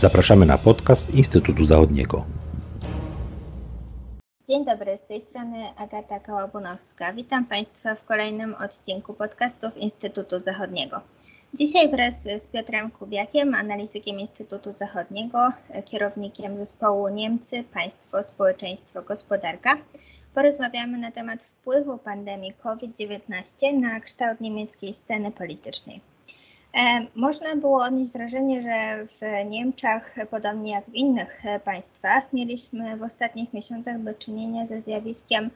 Zapraszamy na podcast Instytutu Zachodniego. Dzień dobry, z tej strony Agata Kałabunowska. Witam Państwa w kolejnym odcinku podcastów Instytutu Zachodniego. Dzisiaj wraz z Piotrem Kubiakiem, analitykiem Instytutu Zachodniego, kierownikiem zespołu Niemcy, Państwo, Społeczeństwo, Gospodarka, porozmawiamy na temat wpływu pandemii COVID-19 na kształt niemieckiej sceny politycznej. E, można było odnieść wrażenie, że w Niemczech, podobnie jak w innych państwach, mieliśmy w ostatnich miesiącach do czynienia ze zjawiskiem,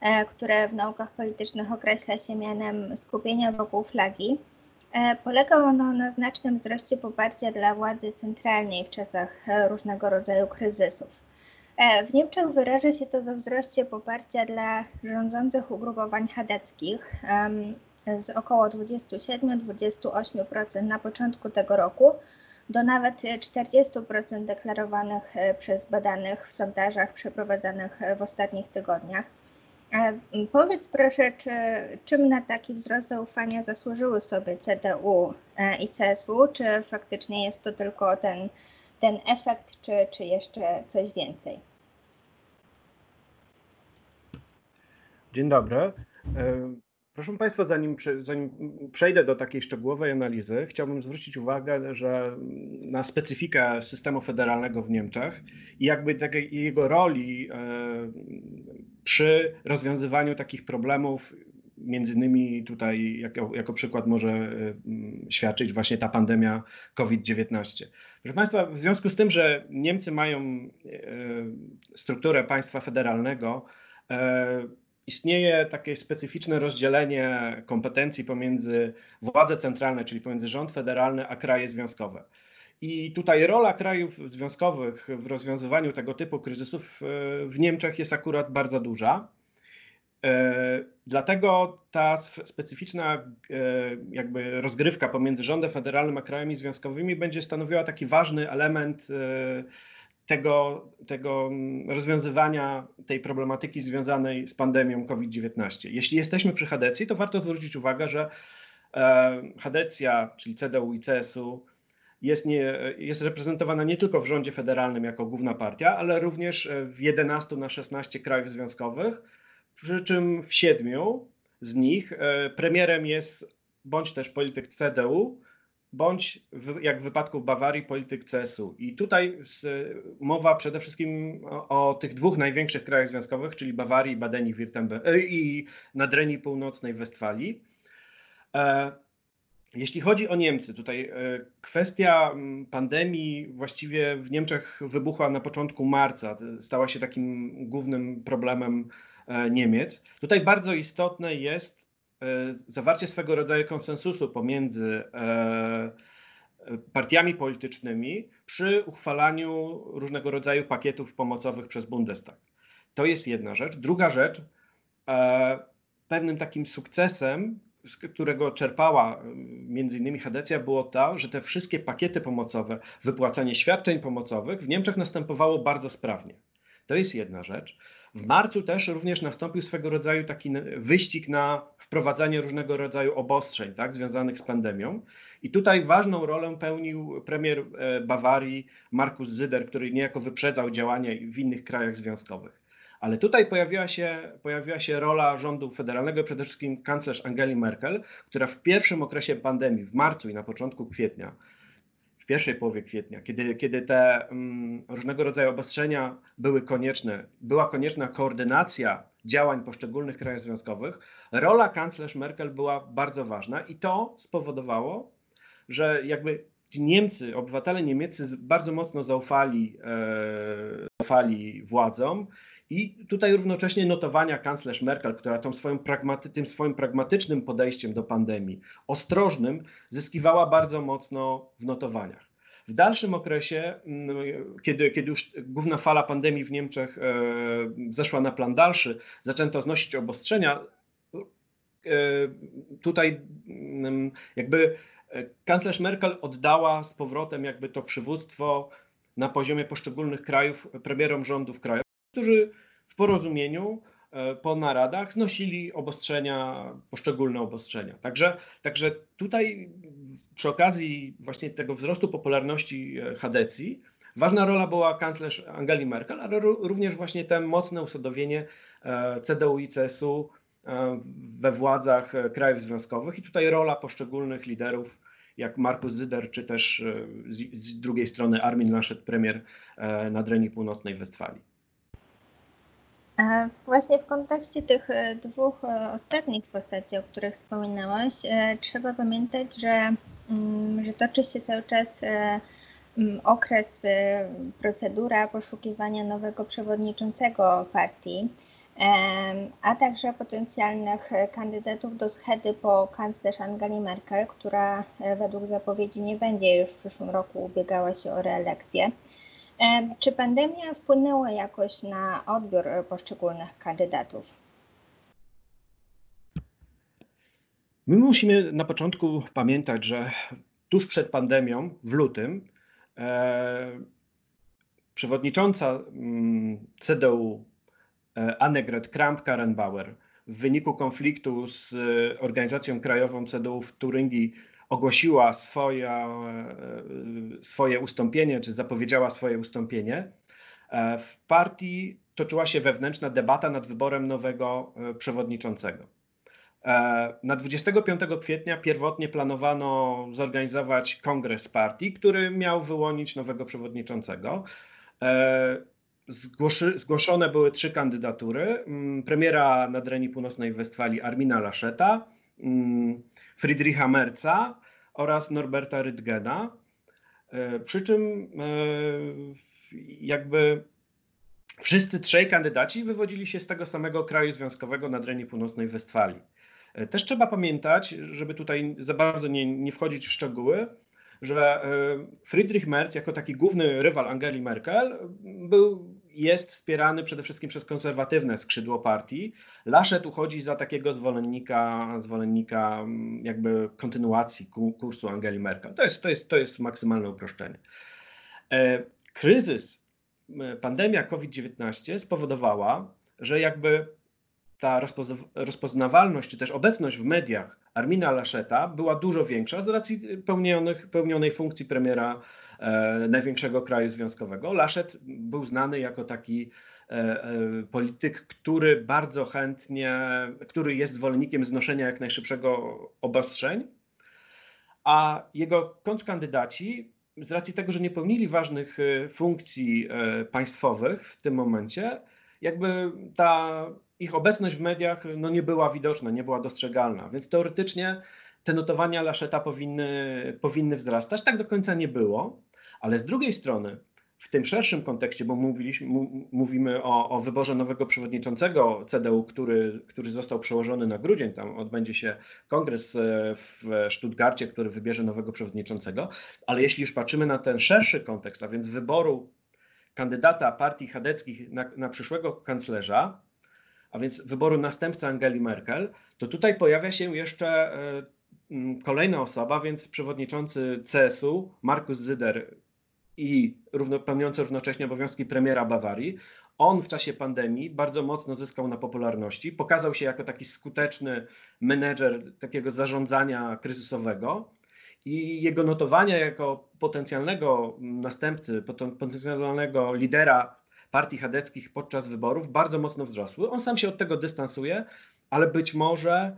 e, które w naukach politycznych określa się mianem skupienia wokół flagi. E, polegał ono na znacznym wzroście poparcia dla władzy centralnej w czasach różnego rodzaju kryzysów. W Niemczech wyraża się to we wzroście poparcia dla rządzących ugrupowań chadeckich, z około 27-28% na początku tego roku do nawet 40% deklarowanych e, przez badanych w sondażach przeprowadzanych w ostatnich tygodniach. E, powiedz proszę, czy, czym na taki wzrost zaufania zasłużyły sobie CDU e, i CSU? Czy faktycznie jest to tylko ten, ten efekt, czy, czy jeszcze coś więcej? Dzień dobry. Proszę Państwa, zanim, zanim, przejdę do takiej szczegółowej analizy, chciałbym zwrócić uwagę, że na specyfikę systemu federalnego w Niemczech i jakby jego roli e, przy rozwiązywaniu takich problemów, między innymi tutaj jako, jako przykład może e, świadczyć właśnie ta pandemia COVID-19. Proszę Państwa, w związku z tym, że Niemcy mają e, strukturę państwa federalnego, istnieje takie specyficzne rozdzielenie kompetencji pomiędzy władze centralne, czyli pomiędzy rząd federalny, a kraje związkowe. I tutaj rola krajów związkowych w rozwiązywaniu tego typu kryzysów e, w Niemczech jest akurat bardzo duża. E, dlatego ta specyficzna e, jakby rozgrywka pomiędzy rządem federalnym a krajami związkowymi będzie stanowiła taki ważny element tego, tego rozwiązywania tej problematyki związanej z pandemią COVID-19. Jeśli jesteśmy przy Hadecji, to warto zwrócić uwagę, że e, Hadecja, czyli CDU i CSU, jest, nie, jest reprezentowana nie tylko w rządzie federalnym jako główna partia, ale również w 11 na 16 krajów związkowych, przy czym w siedmiu z nich e, premierem jest bądź też polityk CDU, bądź w, jak w wypadku Bawarii polityk CSU. I tutaj mowa przede wszystkim o, o, tych dwóch największych krajach związkowych, czyli Bawarii, Badenii, Württemberg e, i Nadrenii Północnej Westfalii. E, jeśli chodzi o Niemcy, tutaj e, kwestia pandemii właściwie w Niemczech wybuchła na początku marca, stała się takim głównym problemem Niemiec. Tutaj bardzo istotne jest E, zawarcie swego rodzaju konsensusu pomiędzy e, partiami politycznymi przy uchwalaniu różnego rodzaju pakietów pomocowych przez Bundestag. To jest jedna rzecz. Druga rzecz, e, pewnym takim sukcesem, z którego czerpała między innymi Hadecja, było to, że te wszystkie pakiety pomocowe, wypłacanie świadczeń pomocowych w Niemczech następowało bardzo sprawnie. To jest jedna rzecz. W marcu też również nastąpił swego rodzaju taki wyścig na wprowadzanie różnego rodzaju obostrzeń tak, związanych z pandemią. I tutaj ważną rolę pełnił premier e, Bawarii Markus Zyder, który niejako wyprzedzał działania w innych krajach związkowych. Ale tutaj pojawiła się, pojawiła się rola rządu federalnego, przede wszystkim kanclerz Angeli Merkel, która w pierwszym okresie pandemii, w marcu i na początku kwietnia, w pierwszej połowie kwietnia, kiedy, kiedy te um, różnego rodzaju obostrzenia były konieczne, była konieczna koordynacja działań poszczególnych krajów związkowych, rola kanclerz Merkel była bardzo ważna i to spowodowało, że jakby Niemcy, obywatele niemieccy bardzo mocno zaufali, e, zaufali władzom i tutaj równocześnie notowania kanclerz Merkel, która tą swoim pragmaty, tym swoim pragmatycznym podejściem do pandemii, ostrożnym, zyskiwała bardzo mocno w notowaniach. W dalszym okresie, mm, kiedy, kiedy już główna fala pandemii w Niemczech e, zeszła na plan dalszy, zaczęto znosić obostrzenia, e, tutaj mm, jakby e, kanclerz Merkel oddała z powrotem jakby to przywództwo na poziomie poszczególnych krajów premierom rządów krajów którzy w porozumieniu po naradach znosili obostrzenia, poszczególne obostrzenia. Także, także tutaj przy okazji właśnie tego wzrostu popularności Hadecji ważna rola była kanclerz Angeli Merkel, ale również właśnie to mocne usadowienie CDU i CSU we władzach krajów związkowych i tutaj rola poszczególnych liderów jak Markus Zyder, czy też z drugiej strony Armin Laschet, premier Nadrenii Północnej Westfalii. Właśnie w kontekście tych e, dwóch e, ostatnich postaci, o których wspominałeś, e, trzeba pamiętać, że, mm, że toczy się cały czas okres, procedura poszukiwania nowego przewodniczącego partii, a także potencjalnych kandydatów do schedy po kanclerz Angeli Merkel, która według zapowiedzi nie będzie już w przyszłym roku ubiegała się o reelekcję. Czy pandemia wpłynęła jakoś na odbiór poszczególnych kandydatów? My musimy na początku pamiętać, że tuż przed pandemią, w lutym, e, przewodnicząca mm, CDU e, Annegret Kramp-Karrenbauer w wyniku konfliktu z organizacją krajową CDU w Turyngii ogłosiła swoje, swoje ustąpienie, czy zapowiedziała swoje ustąpienie, e, w partii toczyła się wewnętrzna debata nad wyborem nowego e, przewodniczącego. E, na 25 kwietnia pierwotnie planowano zorganizować kongres partii, który miał wyłonić nowego przewodniczącego. Zgłoszy, zgłoszone były trzy kandydatury. Mm, premiera Nadrenii Północnej Westfalii Armina Laszeta, mm, Friedricha Merca oraz Norberta Rydgena. E, przy czym e, jakby wszyscy trzej kandydaci wywodzili się z tego samego kraju związkowego Nadrenii Północnej Westfalii. E, też trzeba pamiętać, żeby tutaj za bardzo nie, nie wchodzić w szczegóły, że Friedrich Merz jako taki główny rywal Angeli Merkel był jest wspierany przede wszystkim przez konserwatywne skrzydło partii. Laschet uchodzi za takiego zwolennika, zwolennika mm, jakby kontynuacji kursu Angeli Merkel. To jest, to jest, to jest maksymalne uproszczenie. E, kryzys, pandemia COVID-19 spowodowała, że jakby ta rozpoznawalność, czy też obecność w mediach Armina Laszeta była dużo większa z racji pełnionych, pełnionej funkcji premiera e, największego kraju związkowego. Laszet był znany jako taki e, e, polityk, który bardzo chętnie, który jest zwolennikiem znoszenia jak najszybszego obostrzeń, a jego kontrkandydaci z racji tego, że nie pełnili ważnych e, funkcji e, państwowych w tym momencie, jakby ta ich obecność w mediach no, nie była widoczna, nie była dostrzegalna, więc teoretycznie te notowania Laszeta powinny, powinny wzrastać. Tak do końca nie było, ale z drugiej strony w tym szerszym kontekście, bo mówiliśmy, mówimy o, o, wyborze nowego przewodniczącego CDU, który, który został przełożony na grudzień, tam odbędzie się kongres e, w Stuttgarcie, który wybierze nowego przewodniczącego, ale jeśli już patrzymy na ten szerszy kontekst, a więc wyboru kandydata partii chadeckich na, na przyszłego kanclerza, a więc wyboru następcy Angeli Merkel, to tutaj pojawia się jeszcze e, kolejna osoba, więc przewodniczący CSU Markus Zyder i równo, pełniący równocześnie obowiązki premiera Bawarii. On w czasie pandemii bardzo mocno zyskał na popularności, pokazał się jako taki skuteczny menedżer takiego zarządzania kryzysowego i jego notowania jako potencjalnego następcy, potencjalnego lidera partii chadeckich podczas wyborów bardzo mocno wzrosły. On sam się od tego dystansuje, ale być może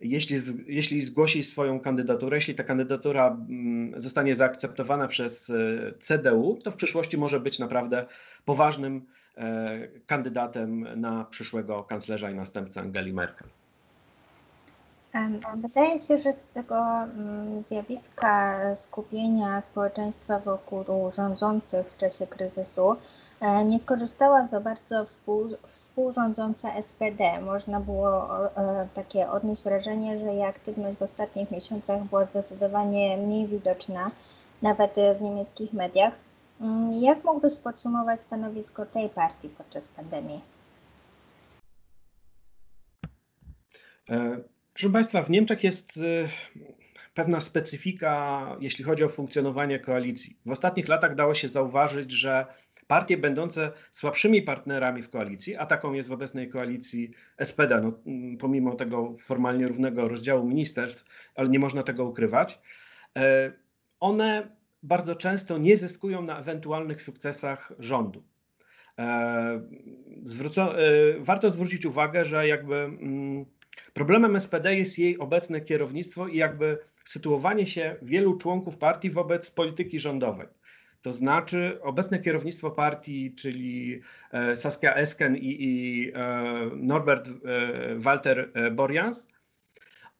jeśli, jeśli zgłosi swoją kandydaturę, jeśli ta kandydatura mm, zostanie zaakceptowana przez e, CDU, to w przyszłości może być naprawdę poważnym e, kandydatem na przyszłego kanclerza i następcę Angeli Merkel. Wydaje się, że z tego mm, zjawiska skupienia społeczeństwa wokół rządzących w czasie kryzysu e, nie skorzystała za bardzo współ, współrządząca SPD. Można było e, takie odnieść wrażenie, że jej aktywność w ostatnich miesiącach była zdecydowanie mniej widoczna, nawet w niemieckich mediach. Mm, jak mógłbyś podsumować stanowisko tej partii podczas pandemii? E, Proszę Państwa, w Niemczech jest pewna specyfika, jeśli chodzi o funkcjonowanie koalicji. W ostatnich latach dało się zauważyć, że partie będące słabszymi partnerami w koalicji, a taką jest w obecnej koalicji SPD, no, mm, pomimo tego formalnie równego rozdziału ministerstw, ale nie można tego ukrywać, e, one bardzo często nie zyskują na ewentualnych sukcesach rządu. E, zwróco, e, warto zwrócić uwagę, że jakby mm, problemem SPD jest jej obecne kierownictwo i jakby sytuowanie się wielu członków partii wobec polityki rządowej. To znaczy obecne kierownictwo partii, czyli e, Saskia Esken i, i Norbert Walter Borjans,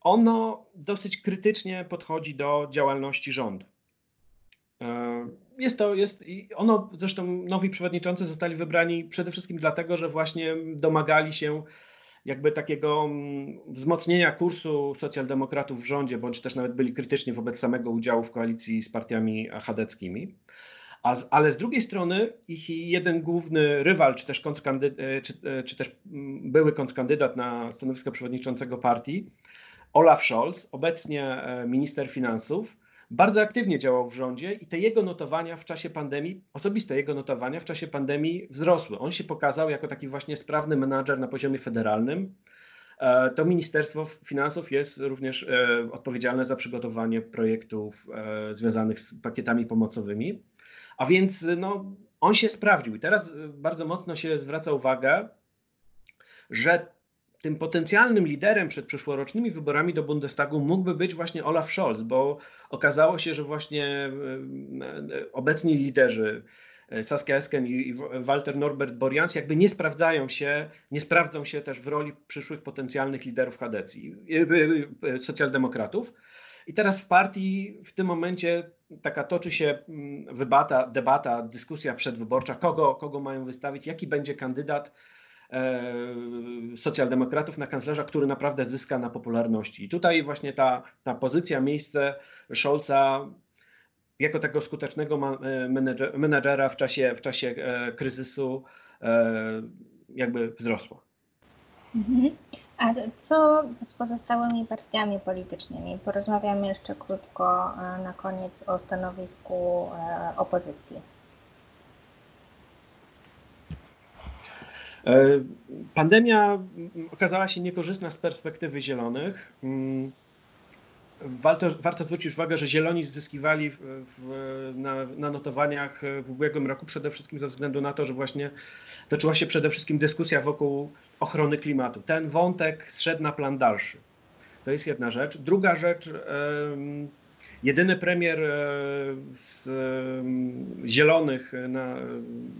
ono dosyć krytycznie podchodzi do działalności rządu. Jest to, jest, ono, zresztą nowi przewodniczący zostali wybrani przede wszystkim dlatego, że właśnie domagali się jakby takiego mm, wzmocnienia kursu socjaldemokratów w rządzie, bądź też nawet byli krytyczni wobec samego udziału w koalicji z partiami chadeckimi. Z, ale z drugiej strony ich jeden główny rywal, czy też, e, czy, e, czy też mm, były kontrkandydat na stanowisko przewodniczącego partii, Olaf Scholz, obecnie e, minister finansów, bardzo aktywnie działał w rządzie i te jego notowania w czasie pandemii, osobiste jego notowania w czasie pandemii wzrosły. On się pokazał jako taki właśnie sprawny menadżer na poziomie federalnym. To Ministerstwo Finansów jest również odpowiedzialne za przygotowanie projektów związanych z pakietami pomocowymi. A więc no, on się sprawdził. I teraz bardzo mocno się zwraca uwagę, że tym potencjalnym liderem przed przyszłorocznymi wyborami do Bundestagu mógłby być właśnie Olaf Scholz, bo okazało się, że właśnie e, obecni liderzy Saskia Esken i Walter Norbert Borians jakby nie sprawdzają się, nie sprawdzą się też w roli przyszłych potencjalnych liderów Hadecji, socjaldemokratów. I teraz w partii w tym momencie taka toczy się mm, wybata, debata, dyskusja przedwyborcza, kogo, kogo mają wystawić, jaki będzie kandydat E, socjaldemokratów na kanclerza, który naprawdę zyska na popularności. I tutaj właśnie ta, ta pozycja, miejsce Scholza jako tego skutecznego e, menedżera w czasie, w czasie e, kryzysu jakby wzrosło. Mhm. A co z pozostałymi partiami politycznymi? Porozmawiamy jeszcze krótko na koniec o stanowisku opozycji. E, pandemia okazała się niekorzystna z perspektywy zielonych. Mm, warto, warto zwrócić uwagę, że zieloni zyskiwali w, w, na, na, notowaniach w ubiegłym roku przede wszystkim ze względu na to, że właśnie toczyła się przede wszystkim dyskusja wokół ochrony klimatu. Ten wątek zszedł na plan dalszy. To jest jedna rzecz. Druga rzecz, Jedyny premier e, z e, Zielonych, e, na,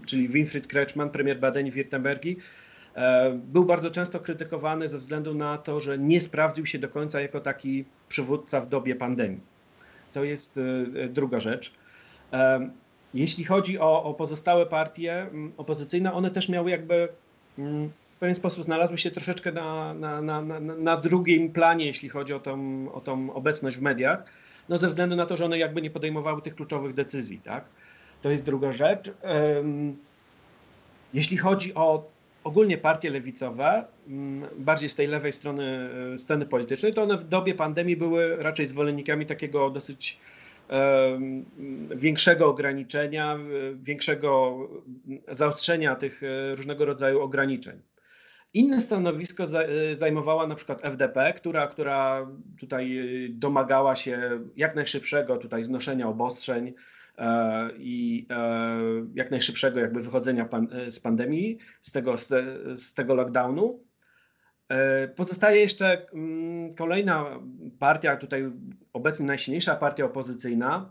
czyli Winfried Kretschmann, premier Badeni-Württembergi, był bardzo często krytykowany ze względu na to, że nie sprawdził się do końca jako taki przywódca w dobie pandemii. To jest druga rzecz. Jeśli chodzi o, o pozostałe partie opozycyjne, one też miały jakby pewien sposób znalazły się troszeczkę na, na, na, na, drugim planie, jeśli chodzi o tą, o tą obecność w mediach no ze względu na to, że one jakby nie podejmowały tych kluczowych decyzji, tak? To jest druga rzecz. Jeśli chodzi o ogólnie partie lewicowe, mm, bardziej z tej lewej strony e, sceny politycznej, to one w dobie pandemii były raczej zwolennikami takiego dosyć większego ograniczenia, większego zaostrzenia tych e, różnego rodzaju ograniczeń. Inne stanowisko y, zajmowała na przykład FDP, która, która tutaj y, domagała się jak najszybszego tutaj znoszenia obostrzeń e, i e, jak najszybszego jakby wychodzenia e, z pandemii, z tego, z tego lockdownu. Pozostaje jeszcze mm, kolejna partia, tutaj obecnie najsilniejsza partia opozycyjna,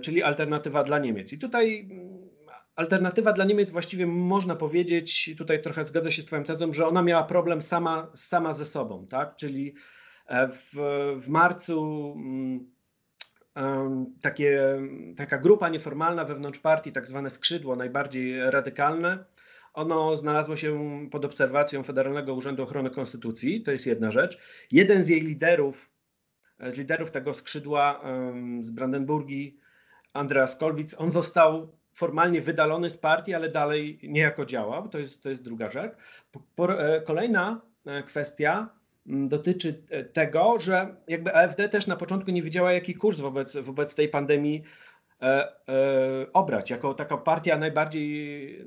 czyli Alternatywa dla Niemiec. I tutaj mm, alternatywa dla Niemiec właściwie można powiedzieć, tutaj trochę zgodzę się z Twoją tezą, że ona miała problem sama, sama ze sobą, tak? Czyli e, w, w marcu um, takie, taka grupa nieformalna wewnątrz partii, tak zwane skrzydło, najbardziej radykalne, ono znalazło się pod obserwacją Federalnego Urzędu Ochrony Konstytucji, to jest jedna rzecz. Jeden z jej liderów, z liderów tego skrzydła z Brandenburgii, Andreas Kolwitz, on został formalnie wydalony z partii, ale dalej niejako działał. To jest, to jest druga rzecz. E, kolejna e, kwestia mm, dotyczy e, tego, że jakby AfD też na początku nie wiedziała, jaki kurs wobec, wobec tej pandemii obrać jako taka partia najbardziej,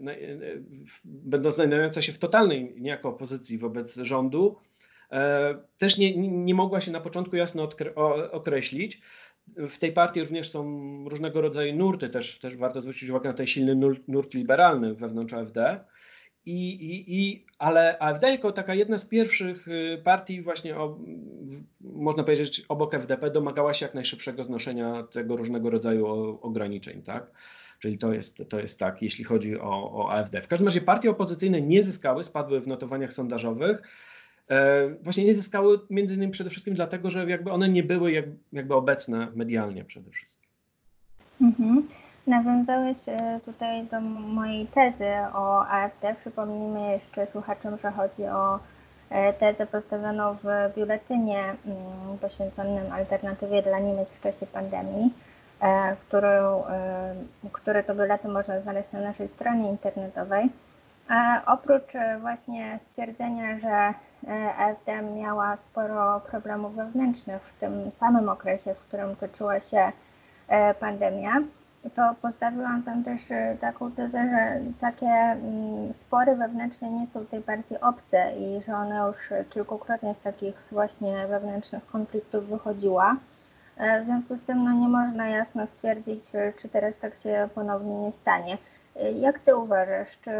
będąc znajdująca się w totalnej niejako opozycji wobec rządu, też nie, nie mogła się na początku jasno określić. W tej partii również są różnego rodzaju nurty, też, też warto zwrócić uwagę na ten silny nurt, liberalny wewnątrz AfD. I, i, i, ale AfD jako taka jedna z pierwszych y, partii właśnie, o, można powiedzieć, obok FDP domagała się jak najszybszego znoszenia tego różnego rodzaju ograniczeń, tak? Czyli to jest, to jest tak, jeśli chodzi o, o AfD. W każdym razie partie opozycyjne nie zyskały, spadły w notowaniach sondażowych. E, właśnie nie zyskały między innymi przede wszystkim dlatego, że jakby one nie były jakby obecne medialnie przede wszystkim. Mhm. Nawiązałeś e, tutaj do mojej tezy o AfD. Przypomnijmy jeszcze słuchaczom, że chodzi o e, tezę postawioną w biuletynie mm, poświęconym alternatywie dla Niemiec w czasie pandemii, którą, który to biuletyn można znaleźć na naszej stronie internetowej. Oprócz e, właśnie stwierdzenia, że AfD e miała sporo problemów wewnętrznych w tym samym okresie, w którym toczyła się e, pandemia, to postawiłam tam też taką tezę, że takie mm, spory wewnętrzne nie są tej partii obce i że ona już kilkukrotnie z takich właśnie wewnętrznych konfliktów wychodziła. W związku z tym no, nie można jasno stwierdzić, czy teraz tak się ponownie nie stanie. Jak ty uważasz, czy,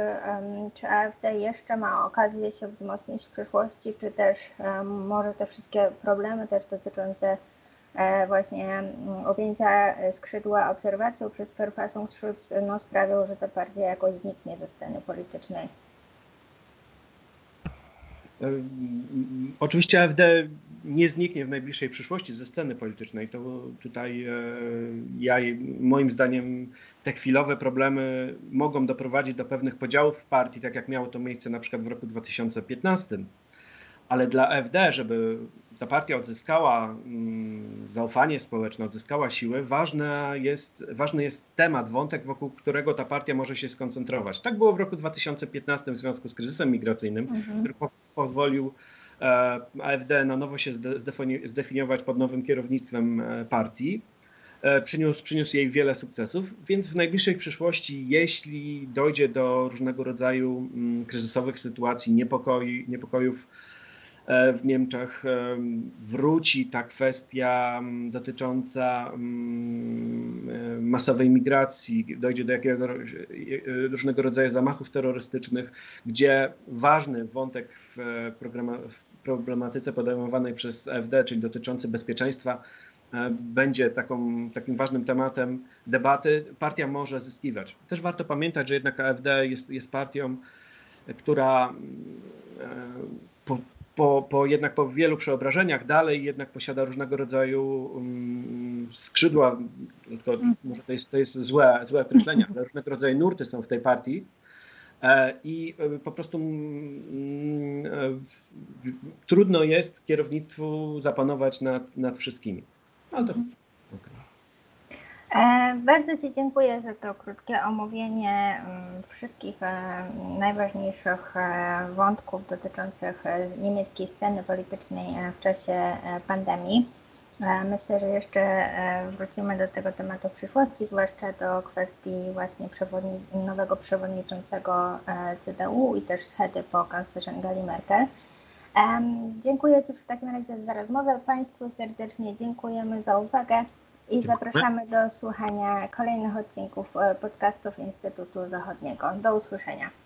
czy AfD jeszcze ma okazję się wzmocnić w przyszłości, czy też może te wszystkie problemy też dotyczące e, właśnie objęcia skrzydła obserwacją przez Verfassungsschutz no, sprawią, że ta partia jakoś zniknie ze sceny politycznej? Oczywiście AfD nie zniknie w najbliższej przyszłości ze sceny politycznej. To tutaj e, ja, moim zdaniem te chwilowe problemy mogą doprowadzić do pewnych podziałów w partii, tak jak miało to miejsce na przykład w roku 2015 ale dla FD, żeby ta partia odzyskała mm, zaufanie społeczne, odzyskała siły, ważny jest, ważny jest temat, wątek, wokół którego ta partia może się skoncentrować. Tak było w roku 2015 w związku z kryzysem migracyjnym, mhm. który pozwolił e, AfD na nowo się zdefiniować pod nowym kierownictwem e, partii. E, przyniósł, przyniósł jej wiele sukcesów, więc w najbliższej przyszłości, jeśli dojdzie do różnego rodzaju mm, kryzysowych sytuacji, niepokoi, niepokojów, w Niemczech e, wróci ta kwestia dotycząca e, masowej migracji, dojdzie do jakiego, różnego rodzaju zamachów terrorystycznych, gdzie ważny wątek w, problematyce podejmowanej przez FD, czyli dotyczący bezpieczeństwa, będzie taką, takim ważnym tematem debaty, partia może zyskiwać. Też warto pamiętać, że jednak AfD jest, jest partią, która po, po, po jednak po wielu przeobrażeniach dalej jednak posiada różnego rodzaju um, skrzydła, tylko mm. może to jest, to jest złe, złe określenie, ale różnego rodzaju nurty są w tej partii e, i e, po prostu mm, e, trudno jest kierownictwu zapanować nad, nad wszystkimi. Ale to, bardzo Ci dziękuję za to krótkie omówienie mm, wszystkich e, najważniejszych e, wątków dotyczących niemieckiej sceny politycznej w czasie pandemii. Myślę, że jeszcze wrócimy do tego tematu w przyszłości, zwłaszcza do kwestii właśnie przewodni nowego przewodniczącego CDU i też schedy po kanclerz Angeli Merkel. Dziękuję Ci w takim razie za rozmowę. Państwu serdecznie dziękujemy za uwagę. I zapraszamy do słuchania kolejnych odcinków e, podcastów Instytutu Zachodniego. Do usłyszenia.